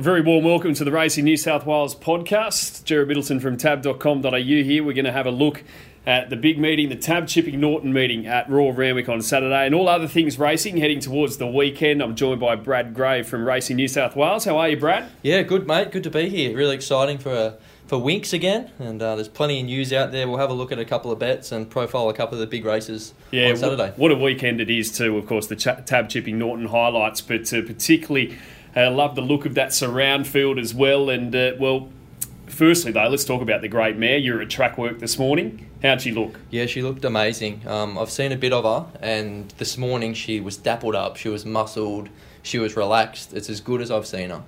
A very warm welcome to the Racing New South Wales podcast. Gerard Middleton from tab.com.au here. We're going to have a look at the big meeting, the Tab Chipping Norton meeting at Royal Randwick on Saturday, and all other things racing heading towards the weekend. I'm joined by Brad Gray from Racing New South Wales. How are you, Brad? Yeah, good, mate. Good to be here. Really exciting for uh, for Winx again, and uh, there's plenty of news out there. We'll have a look at a couple of bets and profile a couple of the big races yeah, on Saturday. What a weekend it is, too. Of course, the ch- Tab Chipping Norton highlights, but uh, particularly I uh, love the look of that surround field as well. And, uh, well, firstly, though, let's talk about the great mare. You were at track work this morning. How'd she look? Yeah, she looked amazing. Um, I've seen a bit of her, and this morning she was dappled up, she was muscled, she was relaxed. It's as good as I've seen her.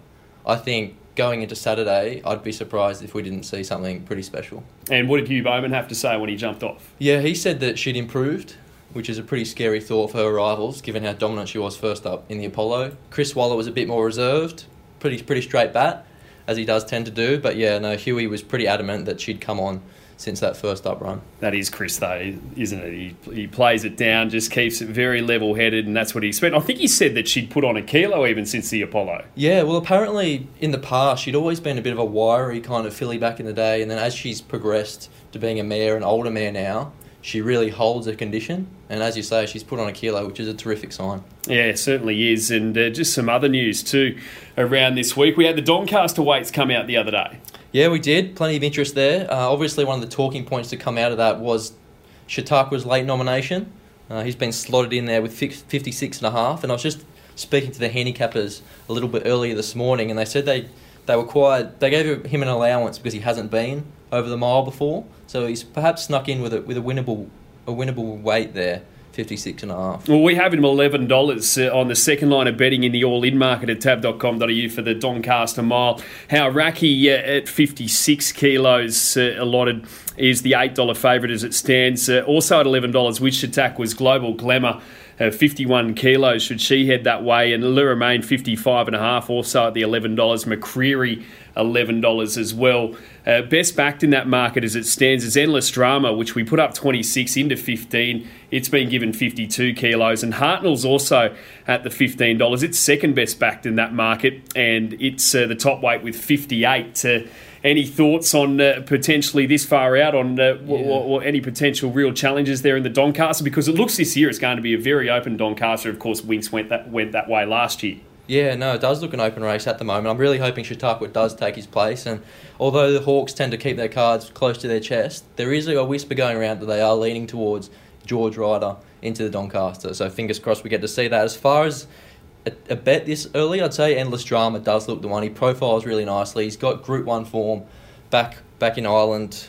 I think going into Saturday, I'd be surprised if we didn't see something pretty special. And what did Hugh Bowman have to say when he jumped off? Yeah, he said that she'd improved which is a pretty scary thought for her rivals, given how dominant she was first up in the Apollo. Chris Waller was a bit more reserved, pretty pretty straight bat, as he does tend to do. But yeah, no, Huey was pretty adamant that she'd come on since that first up run. That is Chris, though, isn't it? He, he plays it down, just keeps it very level headed, and that's what he expected. I think he said that she'd put on a kilo even since the Apollo. Yeah, well, apparently in the past, she'd always been a bit of a wiry kind of filly back in the day, and then as she's progressed to being a mare, an older mare now, she really holds her condition. And as you say, she's put on a kilo, which is a terrific sign. Yeah, it certainly is. And uh, just some other news too around this week. We had the Doncaster weights come out the other day. Yeah, we did. Plenty of interest there. Uh, obviously, one of the talking points to come out of that was Chautauqua's late nomination. Uh, he's been slotted in there with 56 and a half. And I was just speaking to the handicappers a little bit earlier this morning, and they said they, they were quite, they gave him an allowance because he hasn't been over the mile before. So he's perhaps snuck in with a with a winnable a winnable weight there. 56 and a half. Well, we have him $11 uh, on the second line of betting in the all-in market at tab.com.au for the Doncaster Mile. How uh, at 56 kilos uh, allotted is the $8 favourite as it stands. Uh, also at $11, which attack was Global Glamour. Uh, 51 kilos should she head that way? And Le Romain 55 and a half also at the $11 McCreary $11 as well. Uh, best backed in that market as it stands is Endless Drama, which we put up 26 into 15. It's been given 52 kilos. And Hartnell's also at the $15. It's second best backed in that market, and it's uh, the top weight with 58. Uh, any thoughts on uh, potentially this far out on uh, yeah. w- w- any potential real challenges there in the Doncaster? Because it looks this year it's going to be a very open Doncaster. Of course, Winx went that went that way last year. Yeah, no, it does look an open race at the moment. I'm really hoping Chautauqua does take his place. And although the Hawks tend to keep their cards close to their chest, there is a whisper going around that they are leaning towards George Ryder into the Doncaster. So fingers crossed we get to see that. As far as a, a bet this early, I'd say Endless Drama does look the one. He profiles really nicely. He's got Group 1 form back back in Ireland.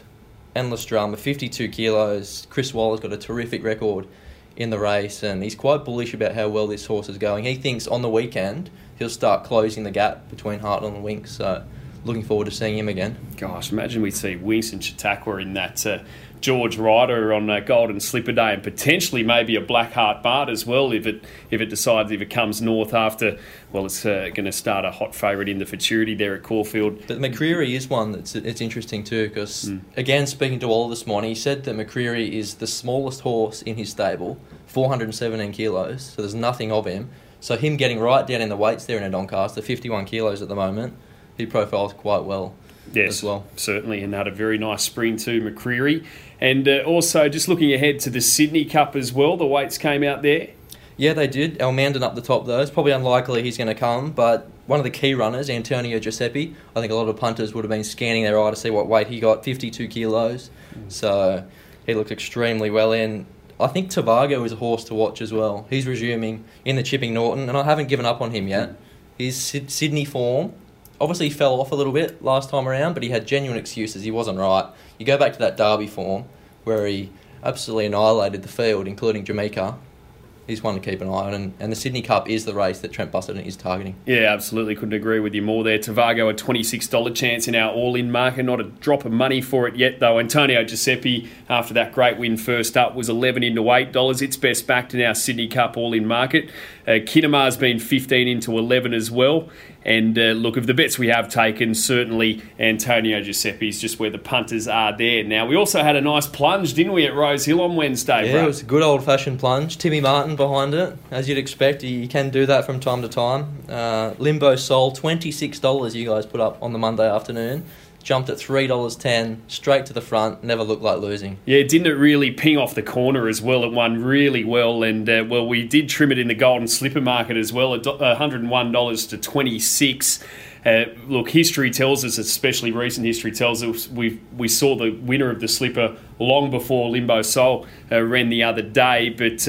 Endless Drama, 52 kilos. Chris Waller's got a terrific record in the race, and he's quite bullish about how well this horse is going. He thinks on the weekend he'll start closing the gap between Hartnell and Winx. So, looking forward to seeing him again. Gosh, imagine we see Winx and Chautauqua in that uh, George Ryder on a Golden Slipper Day, and potentially maybe a Black Heart Bart as well if it if it decides if it comes north after. Well, it's uh, going to start a hot favourite in the futurity there at Caulfield. But McCreary is one that's it's interesting too because mm. again, speaking to Waller this morning, he said that McCreary is the smallest horse in his stable, 417 kilos. So there's nothing of him. So him getting right down in the weights there in a Doncaster, 51 kilos at the moment, he profiles quite well. Yes, well. certainly, and had a very nice spring too, McCreary. And uh, also, just looking ahead to the Sydney Cup as well, the weights came out there. Yeah, they did. Almandin up the top, though. It's probably unlikely he's going to come, but one of the key runners, Antonio Giuseppe, I think a lot of punters would have been scanning their eye to see what weight he got 52 kilos. Mm. So he looked extremely well in. I think Tavago is a horse to watch as well. He's resuming in the Chipping Norton, and I haven't given up on him yet. Mm. His Sydney form obviously he fell off a little bit last time around, but he had genuine excuses. He wasn't right. You go back to that Derby form where he absolutely annihilated the field, including Jameka. He's one to keep an eye on, and, and the Sydney Cup is the race that Trent Busuttin is targeting. Yeah, absolutely. Couldn't agree with you more there. Tavago, a $26 chance in our all in market. Not a drop of money for it yet, though. Antonio Giuseppe, after that great win first up, was 11 into $8. It's best backed in our Sydney Cup all in market. Uh, Kinema's been 15 into 11 as well. And uh, look, of the bets we have taken, certainly Antonio Giuseppe is just where the punters are there. Now, we also had a nice plunge, didn't we, at Rose Hill on Wednesday, Yeah, Brad? it was a good old fashioned plunge. Timmy Martin behind it, as you'd expect. He can do that from time to time. Uh, Limbo Soul, $26 you guys put up on the Monday afternoon. Jumped at $3.10, straight to the front, never looked like losing. Yeah, didn't it really ping off the corner as well? It won really well, and uh, well, we did trim it in the golden slipper market as well, at one hundred and one dollars to twenty six. Uh, look, history tells us, especially recent history tells us, we we saw the winner of the slipper long before Limbo Soul uh, ran the other day, but.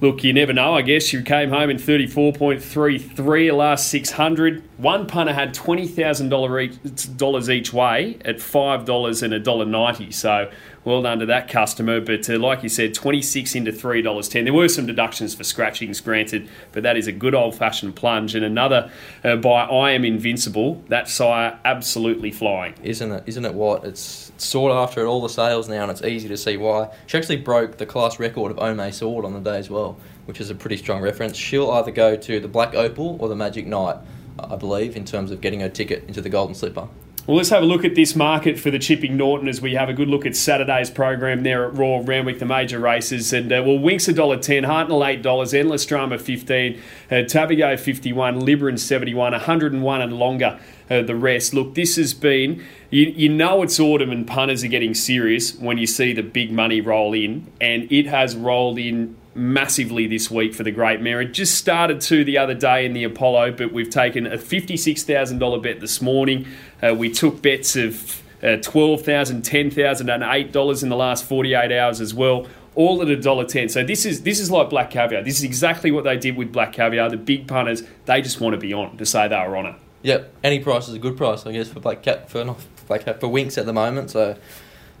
Look, you never know. I guess you came home in thirty four point three three. Last six hundred. One punter had twenty thousand dollars each way at five dollars and a dollar ninety. So well done to that customer. But uh, like you said, twenty six into three dollars ten. There were some deductions for scratchings granted, but that is a good old fashioned plunge. And another uh, by I am invincible. That sire absolutely flying. Isn't it? Isn't it what? It's sought after at all the sales now, and it's easy to see why. She actually broke the class record of Omei Sword on the day as well, which is a pretty strong reference. She'll either go to the Black Opal or the Magic Night, I believe, in terms of getting her ticket into the Golden Slipper. Well, let's have a look at this market for the Chipping Norton as we have a good look at Saturday's program there at Royal Randwick, the major races. And uh, well, Winx $1.10, Hartnell $8, Endless Drama 15 uh, Tavago 51 Libran 71 101 and longer uh, the rest. Look, this has been, you, you know it's autumn and punters are getting serious when you see the big money roll in, and it has rolled in massively this week for the Great Mare. It just started to the other day in the Apollo, but we've taken a $56,000 bet this morning. Uh, we took bets of uh, $12,000, $10,000 and $8 in the last 48 hours as well. All at a dollar ten. So this is this is like black caviar. This is exactly what they did with black caviar. The big punters, they just want to be on to say they were on it. Yep, any price is a good price, I guess, for Black Cat for not Black Cat for Winx at the moment. So,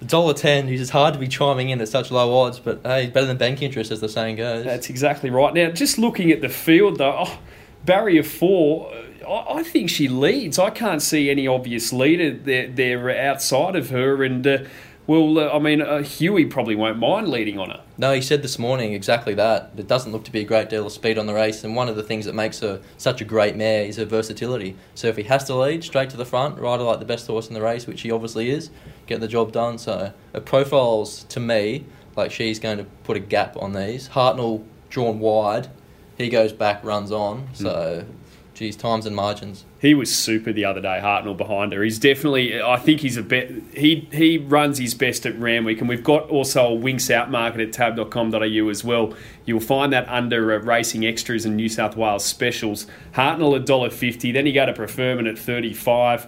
dollar ten. It's hard to be chiming in at such low odds, but hey, better than bank interest, as the saying goes. That's exactly right. Now, just looking at the field, though, oh, barrier four, I, I think she leads. I can't see any obvious leader there, there outside of her. And, uh, well, uh, I mean, uh, Huey probably won't mind leading on her. No, he said this morning exactly that. It doesn't look to be a great deal of speed on the race, and one of the things that makes her such a great mare is her versatility. So if he has to lead straight to the front, ride her like the best horse in the race, which he obviously is, get the job done. So it profiles to me like she's going to put a gap on these. Hartnell drawn wide, he goes back, runs on. So, geez, times and margins. He was super the other day, Hartnell behind her. He's definitely, I think he's a bet. He he runs his best at Ramwick, and we've got also a Winx Out market at tab.com.au as well. You'll find that under uh, Racing Extras and New South Wales specials. Hartnell at $1.50, then you go to Preferment at 35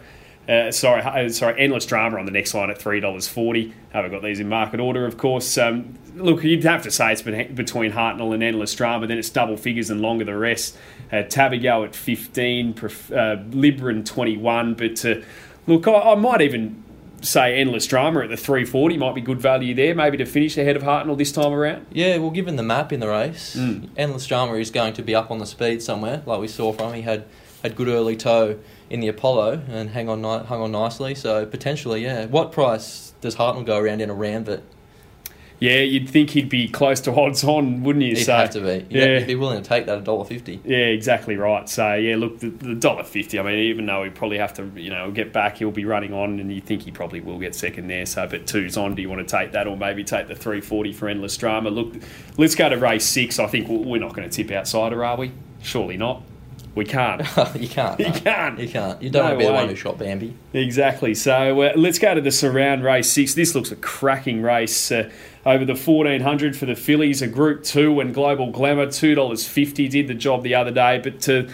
uh, sorry, uh, sorry, endless drama on the next line at three dollars forty. Haven't got these in market order, of course. Um, look, you'd have to say it's been between Hartnell and endless drama. Then it's double figures and longer the rest. Uh, Tavago at fifteen, uh, Libran twenty one. But uh, look, I, I might even say endless drama at the 340 might be good value there, maybe to finish ahead of Hartnell this time around. Yeah, well, given the map in the race, Mm. Endless Drama is going to be up on the speed somewhere, like we saw from him. He had had good early toe in the Apollo and hang on hung on nicely. So potentially, yeah. What price does Hartnell go around in a Rambit? Yeah, you'd think he'd be close to odds on, wouldn't you? He'd So- have to be. You'd, yeah. be willing to take that at dollar fifty. Yeah, exactly right. So yeah, look, the, the dollar fifty. I mean, even though he probably have to, you know, get back, he'll be running on, and you think he probably will get second there. So, but two's on. Do you want to take that, or maybe take the three forty for endless drama? Look, let's go to race six. I think we're not going to tip outsider, are we? Surely not. We can't. you can't. You no. can't. You can't. You don't No want to be the one who shot Bambi. Exactly. So uh, let's go to the surround race six. This looks a cracking race. Uh, over the 1400 for the fillies, a group two and Global Glamour, $2.50. Did the job the other day, but uh,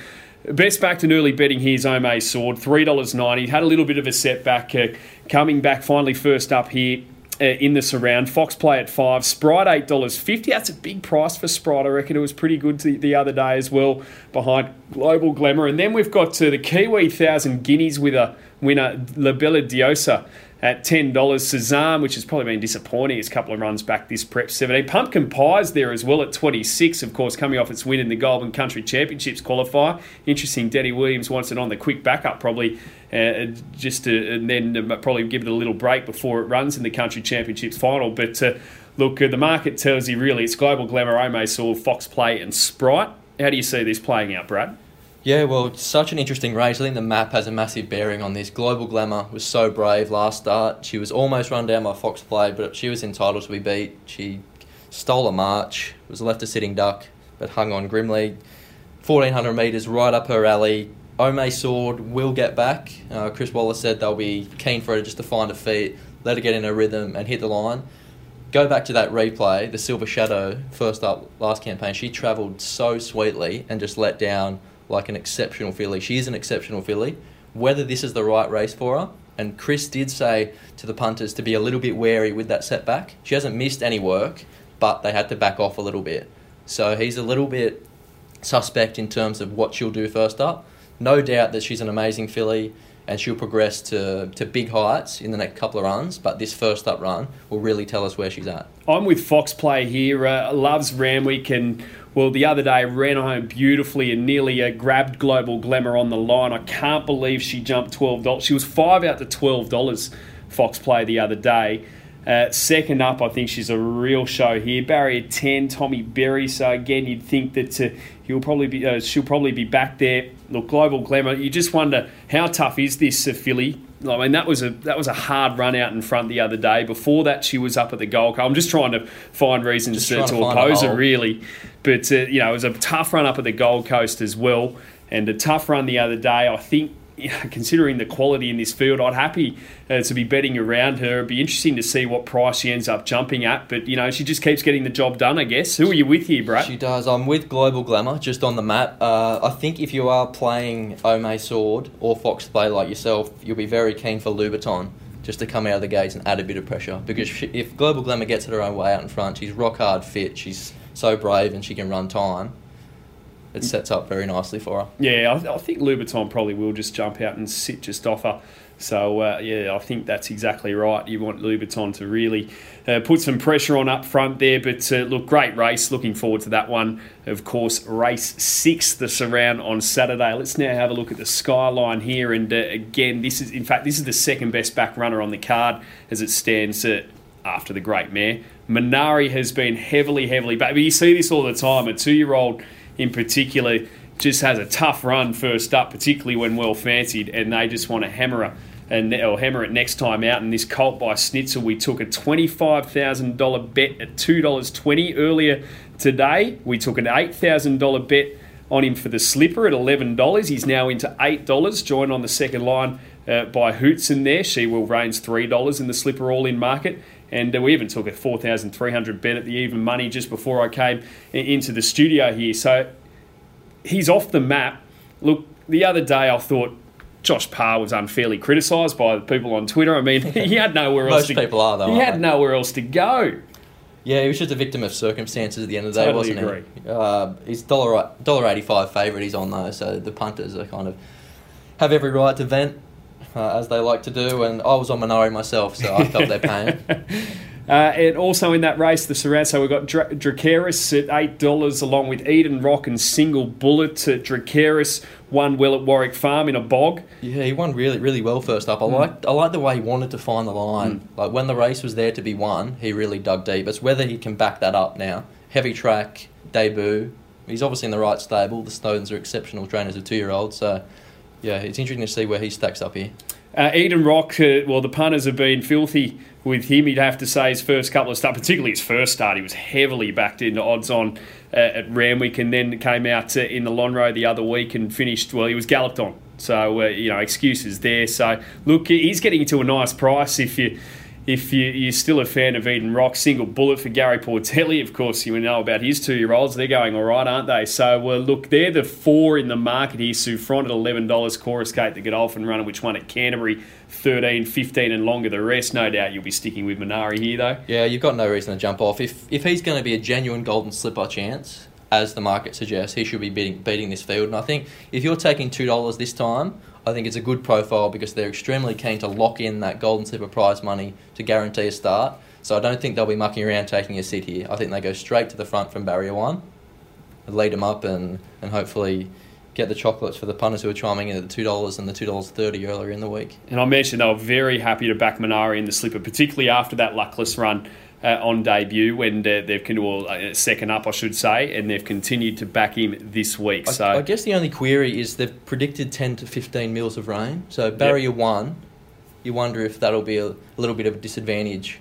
best backed and early betting here is Omei Sword, $3.90. Had a little bit of a setback, uh, coming back finally first up here. Uh, in the surround, Fox play at five, Sprite eight dollars fifty. That's a big price for Sprite. I reckon it was pretty good the, the other day as well, behind Global Glamour. And then we've got uh, the Kiwi thousand guineas with a winner, La Bella Diosa at ten dollars. Sazam, which has probably been disappointing, its couple of runs back this prep seventeen. Pumpkin Pies there as well at twenty six. Of course, coming off its win in the Goulburn Country Championships qualifier. Interesting. Denny Williams wants it on the quick backup probably. Uh, just to, and then uh, probably give it a little break before it runs in the country championships final. But uh, look, uh, the market tells you really it's Global Glamour, Omei Sword, Fox Play, and Sprite. How do you see this playing out, Brad? Yeah, well, it's such an interesting race. I think the map has a massive bearing on this. Global Glamour was so brave last start. She was almost run down by Fox Play, but she was entitled to be beat. She stole a march, was left a sitting duck, but hung on grimly. 1400 metres right up her alley. Omei Sword will get back. Uh, Chris Waller said they'll be keen for her just to find a feet, let her get in her rhythm and hit the line. Go back to that replay, the Silver Shadow, first up last campaign. She travelled so sweetly and just let down like an exceptional filly. She is an exceptional filly. Whether this is the right race for her, and Chris did say to the punters to be a little bit wary with that setback. She hasn't missed any work, but they had to back off a little bit. So he's a little bit suspect in terms of what she'll do first up. No doubt that she's an amazing filly and she'll progress to, to big heights in the next couple of runs, but this first up run will really tell us where she's at. I'm with Fox Play here. Uh, loves Randwick and well, the other day ran home beautifully and nearly uh, grabbed Global Glamour on the line. I can't believe she jumped twelve dollars. She was five out to twelve dollars. Fox Play the other day. Uh, second up, I think she's a real show here. Barrier ten, Tommy Berry. So again, you'd think that uh, he'll probably be, uh, she'll probably be back there. Look, Global Glamour. You just wonder how tough is this uh, filly? I mean, that was a that was a hard run out in front the other day. Before that, she was up at the Gold Coast. I'm just trying to find reasons to, to, to oppose her, really. But uh, you know, it was a tough run up at the Gold Coast as well, and a tough run the other day. I think considering the quality in this field, I'd happy uh, to be betting around her. It'd be interesting to see what price she ends up jumping at. But you know, she just keeps getting the job done. I guess. Who are you with here, Brad? She does. I'm with Global Glamour, just on the map. Uh, I think if you are playing Omei Sword or Fox Play like yourself, you'll be very keen for Louboutin just to come out of the gates and add a bit of pressure. Because she, if Global Glamour gets it her own way out in front, she's rock hard fit. She's so brave and she can run time it sets up very nicely for her. Yeah, I, I think Louboutin probably will just jump out and sit just off her. So uh, yeah, I think that's exactly right. You want Louboutin to really uh, put some pressure on up front there. But uh, look, great race. Looking forward to that one. Of course, race six, the surround on Saturday. Let's now have a look at the skyline here. And uh, again, this is in fact this is the second best back runner on the card as it stands uh, after the Great Mare. Menari has been heavily, heavily back. But you see this all the time. A two-year-old in particular just has a tough run first up, particularly when well fancied, and they just want to hammer her and or hammer it next time out. And this Colt by Snitzel, we took a twenty-five thousand dollar bet at two dollars twenty earlier today. We took an eight thousand dollar bet on him for the slipper at eleven dollars. He's now into eight dollars. Joined on the second line uh, by Houtzen there. She Will Reign three dollars in the slipper all-in market. And we even took a 4,300 bet at the even money just before I came into the studio here. So he's off the map. Look, the other day I thought Josh Parr was unfairly criticised by the people on Twitter. I mean, he had nowhere else. Most to, people are though. He had they? nowhere else to go. Yeah, he was just a victim of circumstances at the end of the day, totally wasn't agree. he? Uh, he's dollar dollar eighty five favourite. He's on though, so the punters are kind of have every right to vent uh, as they like to do. And I was on Menari myself, so I felt their pain. Uh, and also in that race, the surround. So we've got Dra- Dracarys at eight dollars, along with Eden Rock and Single Bullet. Uh, Dracarys won well at Warwick Farm in a bog. Yeah, he won really, really well first up. I mm. like, I like the way he wanted to find the line. Mm. Like when the race was there to be won, he really dug deep. It's whether he can back that up now. Heavy track debut. He's obviously in the right stable. The Snowdens are exceptional trainers of two year olds, so yeah, it's interesting to see where he stacks up here. Uh, Eden Rock, uh, well, the punters have been filthy with him. You'd have to say his first couple of starts, particularly his first start, he was heavily backed into odds on uh, at Randwick and then came out uh, in the Lonhro the other week and finished, well, he was galloped on. So, uh, you know, excuses there. So, look, he's getting into a nice price if you if you, are still a fan of Eden Rock, single bullet for Gary Portelli, of course, you know about his two year olds. They're going all right, aren't they? So, well, look, they're the four in the market here. Souffront at $11, Chorus Gate, the Godolphin runner, which won at Canterbury 13, 15 and longer. The rest, no doubt, you'll be sticking with Menari here, though. Yeah, you've got no reason to jump off. If, if he's going to be a genuine golden slipper chance, as the market suggests, he should be beating, beating this field. And I think if you're taking $2 this time, I think it's a good profile because they're extremely keen to lock in that Golden Slipper prize money to guarantee a start. So I don't think they'll be mucking around taking a sit here. I think they go straight to the front from barrier one, lead them up, and, and hopefully get the chocolates for the punters who are chiming in at the two dollars and the two dollars thirty earlier in the week. And I mentioned they were very happy to back Menari in the slipper, particularly after that luckless run uh, on debut when they've con- well, uh, second up, I should say, and they've continued to back him this week. So I guess the only query is they've predicted 10 to 15 mils of rain. So barrier one, you wonder if that'll be a, little bit of a disadvantage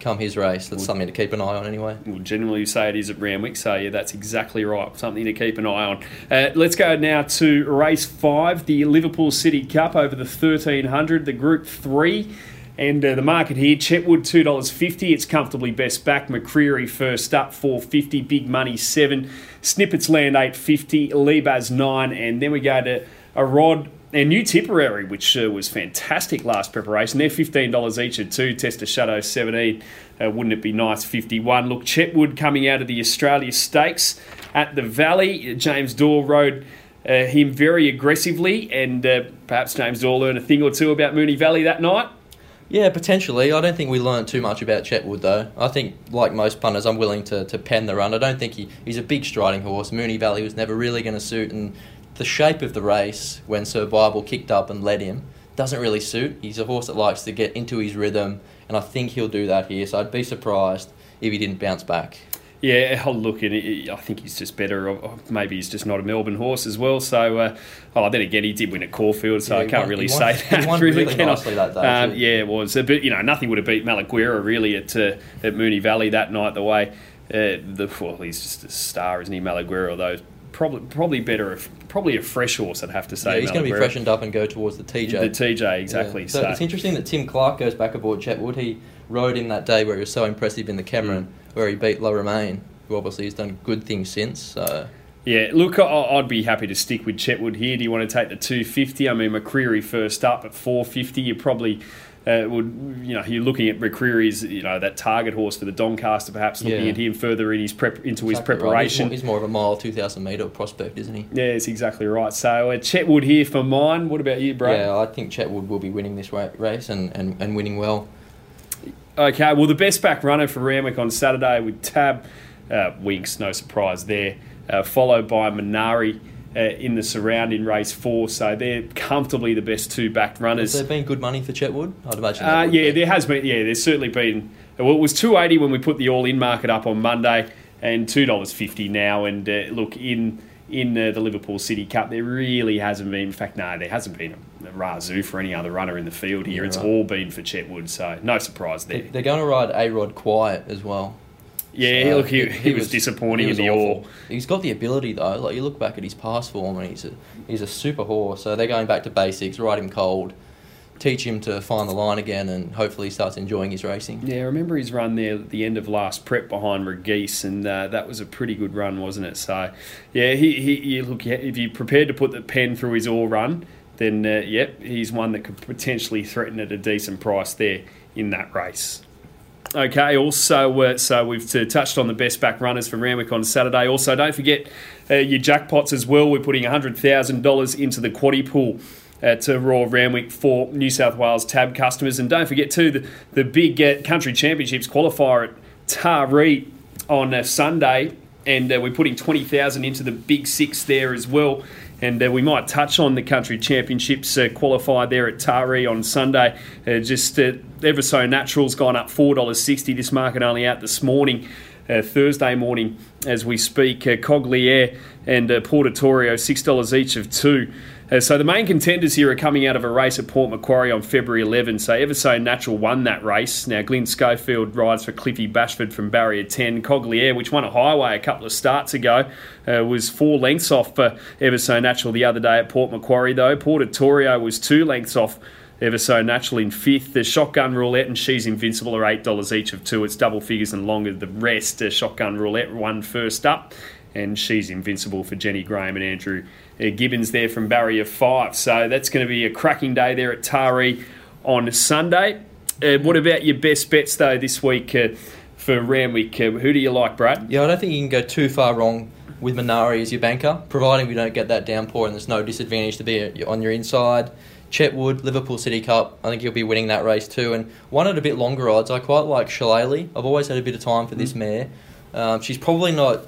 come his race. That's something to keep an eye on anyway. Well, generally you say it is at Ramwick, so yeah, that's exactly right. Something to keep an eye on. Uh, let's go now to race five, the Liverpool City Cup over the 1300, the Group 3. And uh, the market here, Chetwood two dollars fifty. It's comfortably best back. McCreary first up four fifty. Big money seven. Snippets land eight fifty. Lebaz nine, and then we go to a rod and New Tipperary, which uh, was fantastic last preparation. They're fifteen dollars each at two. Tester Shadow seventeen. Uh, wouldn't it be nice? Fifty one. Look, Chetwood coming out of the Australia Stakes at the Valley. James Dorr rode. Uh, him very aggressively, and uh, perhaps James Dorr learned a thing or two about Moonee Valley that night. Yeah, potentially. I don't think we learned too much about Chetwood, though. I think, like most punters, I'm willing to, to pen the run. I don't think he, he's a big striding horse. Moonee Valley was never really going to suit, and the shape of the race, when Sir Bible kicked up and led him, doesn't really suit. He's a horse that likes to get into his rhythm, and I think he'll do that here, so I'd be surprised if he didn't bounce back. Yeah, I'll look, and I think he's just better. Maybe he's just not a Melbourne horse as well. So, uh, oh, then again, he did win at Caulfield, so Yeah, I can't won- really he won- say he that. won really, really I? nicely that day, Um, yeah, it was. But you know, nothing would have beat Malaguerra really at uh, at Moonee Valley that night. The way uh, the well, he's just a star, isn't he, Malaguerra? Although probably probably better, if, probably a fresh horse, I'd have to say. Yeah, he's going to be freshened up and go towards the TJ. The TJ exactly. Yeah. So, So, it's interesting that Tim Clark goes back aboard Chetwood. He rode him that day where he was so impressive in the Cameron, Mm. Where he beat Le Romain, who obviously has done good things since. So Yeah, look, I'd be happy to stick with Chetwood here. Do you want to take the 250? I mean, McCreary first up at 450. You probably uh, would, you know, you're looking at McCreary's, you know, that target horse for the Doncaster, perhaps looking Yeah. at him further in his prep into his Exactly right. preparation. He's, more, he's more of a mile, 2,000 metre prospect, isn't he? Yeah, it's exactly right. So uh, Chetwood here for mine. What about you, bro? Yeah, I think Chetwood will be winning this race and, and, and winning well. Okay, well, the best back runner for Ramwick on Saturday with Tab, uh, Winx, no surprise there, uh, followed by Menari uh, in the surrounding race four. So they're comfortably the best two Has runners. there been good money for Chetwood? I'd imagine. Uh, yeah, be. there has been. Yeah, there's certainly been. Well, it was two eighty when we put the all in market up on Monday, and two dollars fifty now. And uh, look in in uh, the Liverpool City Cup, there really hasn't been. In fact, no, there hasn't been a, a razoo for any other runner in the field here. Yeah, it's right. all been for Chetwood, so no surprise there. They're going to ride A Rod quiet as well. Yeah, So, look, he, he, was, disappointing he was in the awful. all. He's got the ability though. Like you look back at his past form, and he's a he's a super horse. So they're going back to basics, ride him cold, teach him to find the line again, and hopefully he starts enjoying his racing. Yeah, I remember his run there at the end of last prep behind Regeese, and uh, that was a pretty good run, wasn't it? So, yeah, he, he you look if you're prepared to put the pen through his all run, then uh, yep, he's one that could potentially threaten at a decent price there in that race. Okay, also, uh, so we've uh, touched on the best back runners for Ramwick on Saturday. Also, don't forget uh, your jackpots as well. We're putting $100,000 into the quaddy pool at uh, Raw Ramwick for New South Wales tab customers. And don't forget, too, the, the big uh, country championships qualifier at Taree on uh, Sunday. And uh, we're putting 20000 into the big six there as well. And uh, we might touch on the country championships uh, qualified there at Taree on Sunday. Uh, just ever so natural's gone up $4.60. This market only out this morning, uh, Thursday morning, as we speak. Uh, Cogliere and uh, Portatorio, $6 each of two. Uh, so the main contenders here are coming out of a race at Port Macquarie on February 11. So ever so natural won that race. Now Glyn Schofield rides for Cliffy Bashford from barrier 10. Cogliere, which won a highway a couple of starts ago, uh, was four lengths off for ever so natural the other day at Port Macquarie though. Portatorio was two lengths off. Ever so natural in fifth. The shotgun roulette and she's invincible are eight dollars each of two. It's double figures and longer. The rest, uh, shotgun roulette won first up, and she's invincible for Jenny Graham and Andrew Gibbons there from barrier five. So that's going to be a cracking day there at Taree on Sunday. Uh, what about your best bets though this week uh, for Ramwick? Uh, who do you like, Brad? Yeah, I don't think you can go too far wrong with Menari as your banker, providing we don't get that downpour and there's no disadvantage to be on your inside. Chetwood, Liverpool City Cup, I think he'll be winning that race too. And one at a bit longer odds, I quite like Shillelagh. I've always had a bit of time for this mare. Um, she's probably not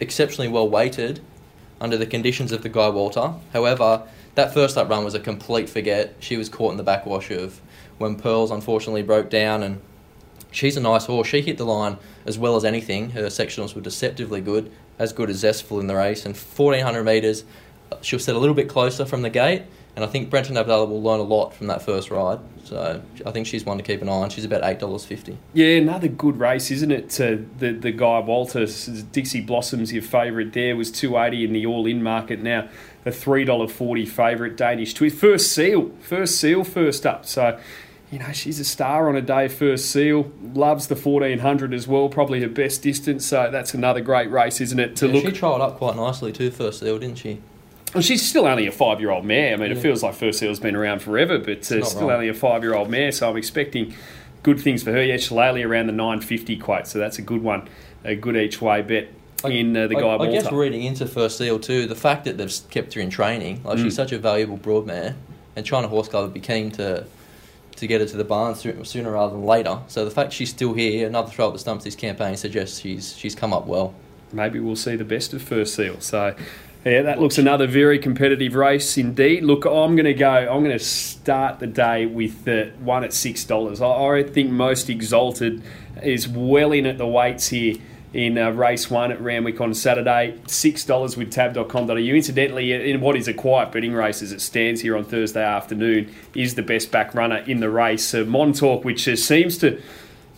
exceptionally well weighted under the conditions of the Guy Walter. However, that first up run was a complete forget. She was caught in the backwash of when Pearls unfortunately broke down and she's a nice horse. She hit the line as well as anything. Her sectionals were deceptively good, as good as Zestful in the race. And 1400 metres, she'll set a little bit closer from the gate. And I think Brenton Avdulla will learn a lot from that first ride. So I think she's one to keep an eye on. She's about $8.50. Yeah, another good race, isn't it? Uh, the the guy Walter Dixie Blossoms, your favourite there, was two eighty in the all in market. Now a three dollar forty favourite Danish twist. First seal, first seal, first up. So you know, she's a star on a day first seal. Loves the 1400 as well, probably her best distance. So that's another great race, isn't it? To yeah, look, she trialled up quite nicely too first seal, didn't she? Well, she's still only a five year old mare. I mean, yeah. it feels like First Seal's been around forever, but uh, still wrong. only a five year old mare. So I'm expecting good things for her. Yeah, Shillelagh around the 950 quote, so that's a good one, a good each way bet. in uh, the guy, I, I guess reading into First Seal too, the fact that they've kept her in training, like mm. she's such a valuable broad mare, and China Horse Club would be keen to to get her to the barn sooner rather than later. So the fact she's still here, another throw at the stumps this campaign suggests she's she's come up well. Maybe we'll see the best of First Seal. So yeah, that looks another very competitive race indeed. Look, I'm going to go. I'm going to start the day with the one at six dollars. I, think most exalted is well in at the weights here in uh, race one at Randwick on Saturday. Six dollars with tab.com.au. Incidentally, in what is a quiet betting race as it stands here on Thursday afternoon, is the best back runner in the race. Uh, Montauk, which uh, seems to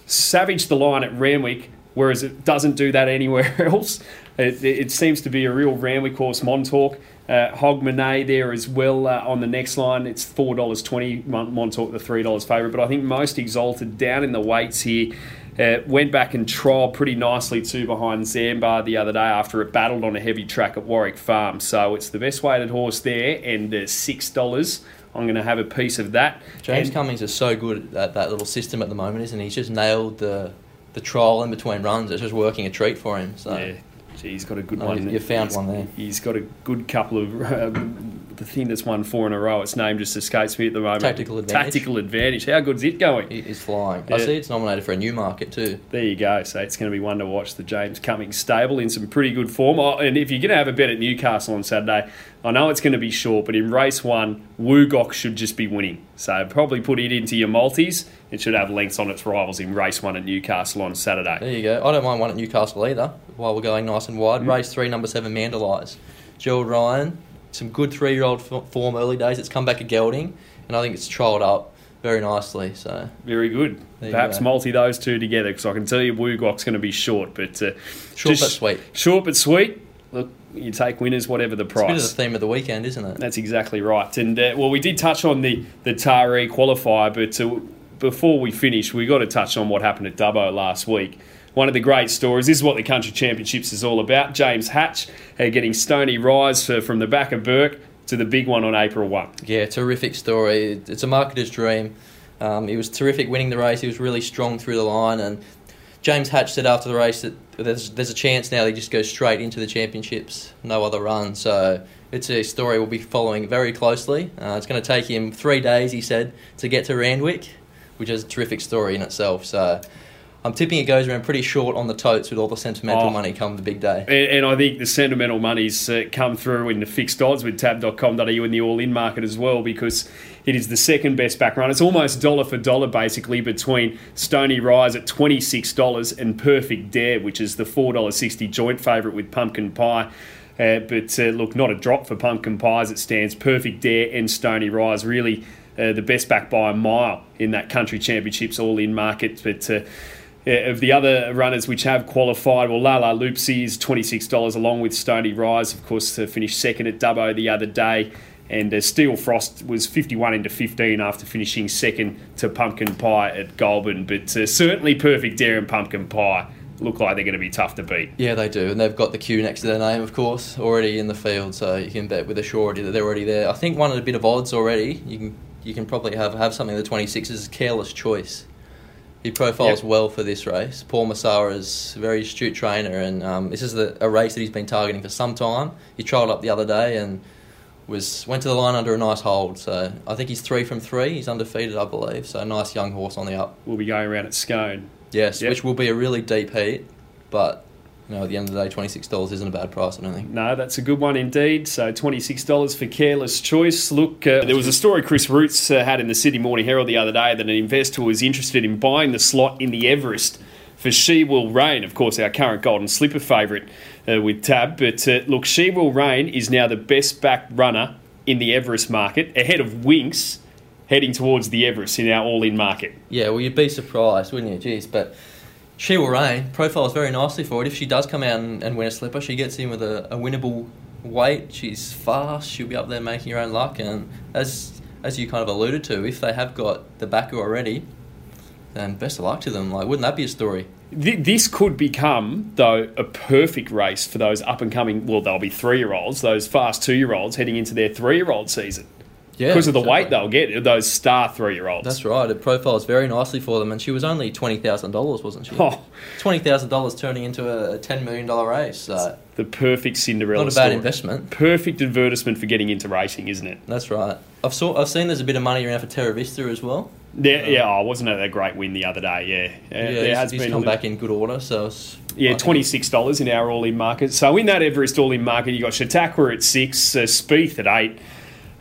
savage the line at Randwick, whereas it doesn't do that anywhere else. It, it seems to be a real Randwick horse, Montauk. Uh, Hogmanay there as well uh, on the next line. It's four dollars twenty. Montauk the three dollars favourite, but I think most exalted down in the weights here. Uh, went back and trialled pretty nicely too behind Zambar the other day after it battled on a heavy track at Warwick Farm. So it's the best weighted horse there, and uh, six dollars. I'm going to have a piece of that. James and, Cummings is so good at that little system at the moment, isn't he? He's just nailed the the trial in between runs. It's just working a treat for him. So. Yeah, Gee, he's got a good one. You found he's, one there. He's got a good couple of. Um, the thing that's won four in a row. Its name just escapes me at the moment. Tactical advantage. Tactical advantage. How good's it going? It is flying. Yeah. I see it's nominated for a new market too. There you go. So it's going to be one to watch. The James Cummings stable in some pretty good form. Oh, and if you're going to have a bet at Newcastle on Saturday, I know it's going to be short, but in race one, Woogok should just be winning. So probably put it into your multis. It should have lengths on its rivals in race one at Newcastle on Saturday. There you go. I don't mind one at Newcastle either. While we're going nice and wide, mm. race three, number seven, Mandalise. Gerald Ryan, some good three-year-old form early days. It's come back a gelding, and I think it's trialled up very nicely. So very good. Perhaps multi those two together because I can tell you Woogok's going to be short, but uh, short but sweet. Short but sweet. Look, you take winners, whatever the price. It's a bit of the theme of the weekend, isn't it? That's exactly right. And uh, well, we did touch on the the Taree qualifier, but uh, before we finish, we've got to touch on what happened at Dubbo last week. One of the great stories. This is what the Country Championships is all about. James Hatch uh, getting Stony Rise for, from the back of Bourke to the big one on April 1. Yeah, terrific story. It's a marketer's dream. Um, he was terrific winning the race. He was really strong through the line, and James Hatch said after the race that there's there's a chance now he just goes straight into the championships, no other run. So it's a story we'll be following very closely. Uh, it's going to take him three days, he said, to get to Randwick, which is a terrific story in itself. So I'm tipping it goes around pretty short on the totes with all the sentimental oh. money come the big day. And, and I think the sentimental money's uh, come through in the fixed odds with tab.com.au in the all in market as well because it is the second best back run. It's almost dollar for dollar basically between Stony Rise at $26 and Perfect Dare, which is the $4.60 joint favourite with Pumpkin Pie. Uh, but uh, look, not a drop for Pumpkin Pie as it stands. Perfect Dare and Stony Rise really uh, the best back by a mile in that country championships all in market. But uh, of the other runners which have qualified, well, Lala Loopsy is $26 along with Stony Rise, of course, to finish second at Dubbo the other day. And uh, Steel Frost was 51 into 15 after finishing second to Pumpkin Pie at Goulburn. But uh, certainly Perfect Dare and Pumpkin Pie look like they're going to be tough to beat. Yeah, they do. And they've got the Q next to their name, of course, already in the field. So you can bet with a surety that they're already there. I think one of a bit of odds already, you can you can probably have, have something in the 26 is a Careless Choice. He profiles yep. well for this race. Paul Messara is a very astute trainer, and um, this is the, a race that he's been targeting for some time. He trialled up the other day and was went to the line under a nice hold. So I think he's three from three. He's undefeated, I believe. So a nice young horse on the up. We'll be going around at Scone. Yes, yep. which will be a really deep heat, but you know, at the end of the day, twenty six dollars isn't a bad price. I don't think. No, that's a good one indeed. So twenty six dollars for careless choice. Look, uh, there was a story Chris Roots uh, had in the Sydney Morning Herald the other day that an investor was interested in buying the slot in the Everest for She Will Reign. Of course, our current Golden Slipper favourite uh, with Tab. But uh, look, She Will Reign is now the best back runner in the Everest market, ahead of Winx heading towards the Everest in our all in market. Yeah, well, you'd be surprised, wouldn't you? Jeez, but she will reign. Profiles very nicely for it. If she does come out and, and win a slipper, she gets in with a, a winnable weight. She's fast. She'll be up there making her own luck. And as as you kind of alluded to, if they have got the backer already, then best of luck to them. Like, wouldn't that be a story? This could become, though, a perfect race for those up and coming. Well, they'll be three year olds, those fast two year olds heading into their three year old season. Yeah, because of the exactly. weight they'll get, those star three year olds. That's right. It profiles very nicely for them, and she was only twenty thousand dollars, wasn't she? Oh, Twenty thousand dollars turning into a ten million dollar race. So the perfect Cinderella not a bad story. investment. Perfect advertisement for getting into racing, isn't it? That's right. I've saw I've seen there's a bit of money around for Terra Vista as well. Yeah, yeah. Oh, wasn't it a great win the other day? Yeah, Yeah, Uh, he's, has he's been come back in good order. So Yeah, twenty six dollars in our all in market. So in that Everest all in market, you got Chautauqua at six, uh, Spieth at eight,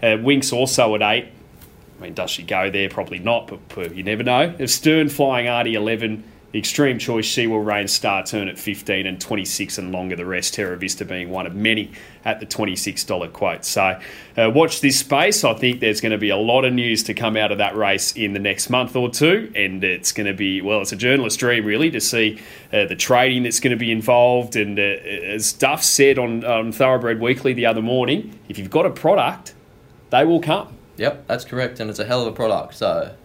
uh, Winx also at eight. I mean, does she go there? Probably not, but, but you never know. If Stern Flying Artie eleven, Extreme Choice She Will Reign Star Turn at fifteen and twenty six and longer. The rest Terra Vista being one of many at the twenty six dollar quote. So uh, watch this space. I think there's going to be a lot of news to come out of that race in the next month or two, and it's going to be well, it's a journalist's dream really to see uh, the trading that's going to be involved. And uh, as Duff said on, on Thoroughbred Weekly the other morning, if you've got a product, they will come. Yep, that's correct, and it's a hell of a product. So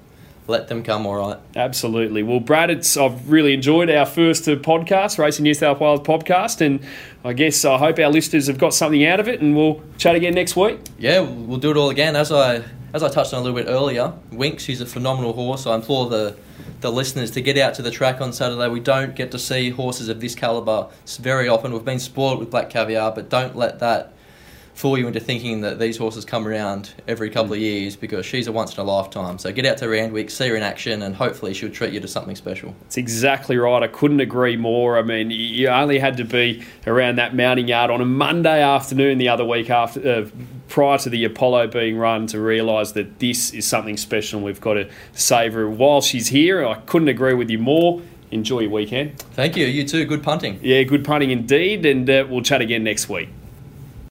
let them come. All right. Absolutely. Well, Brad, it's, I've really enjoyed our first uh, podcast, Racing New South Wales podcast, and I guess I hope our listeners have got something out of it, and we'll chat again next week. Yeah, we'll do it all again. As I as I touched on a little bit earlier, Winx, he's a phenomenal horse. I implore the the listeners to get out to the track on Saturday. We don't get to see horses of this caliber very often. We've been spoiled with Black Caviar, but don't let that fool you into thinking that these horses come around every couple of years because she's a once in a lifetime. So get out to Randwick, see her in action, and hopefully she'll treat you to something special. It's exactly right. I couldn't agree more. I mean, you only had to be around that mounting yard on a Monday afternoon the other week after, uh, prior to the Apollo being run to realise that this is something special. and We've got to savour while she's here. I couldn't agree with you more. Enjoy your weekend. Thank you. You too. Good punting. Yeah, good punting indeed, and uh, we'll chat again next week.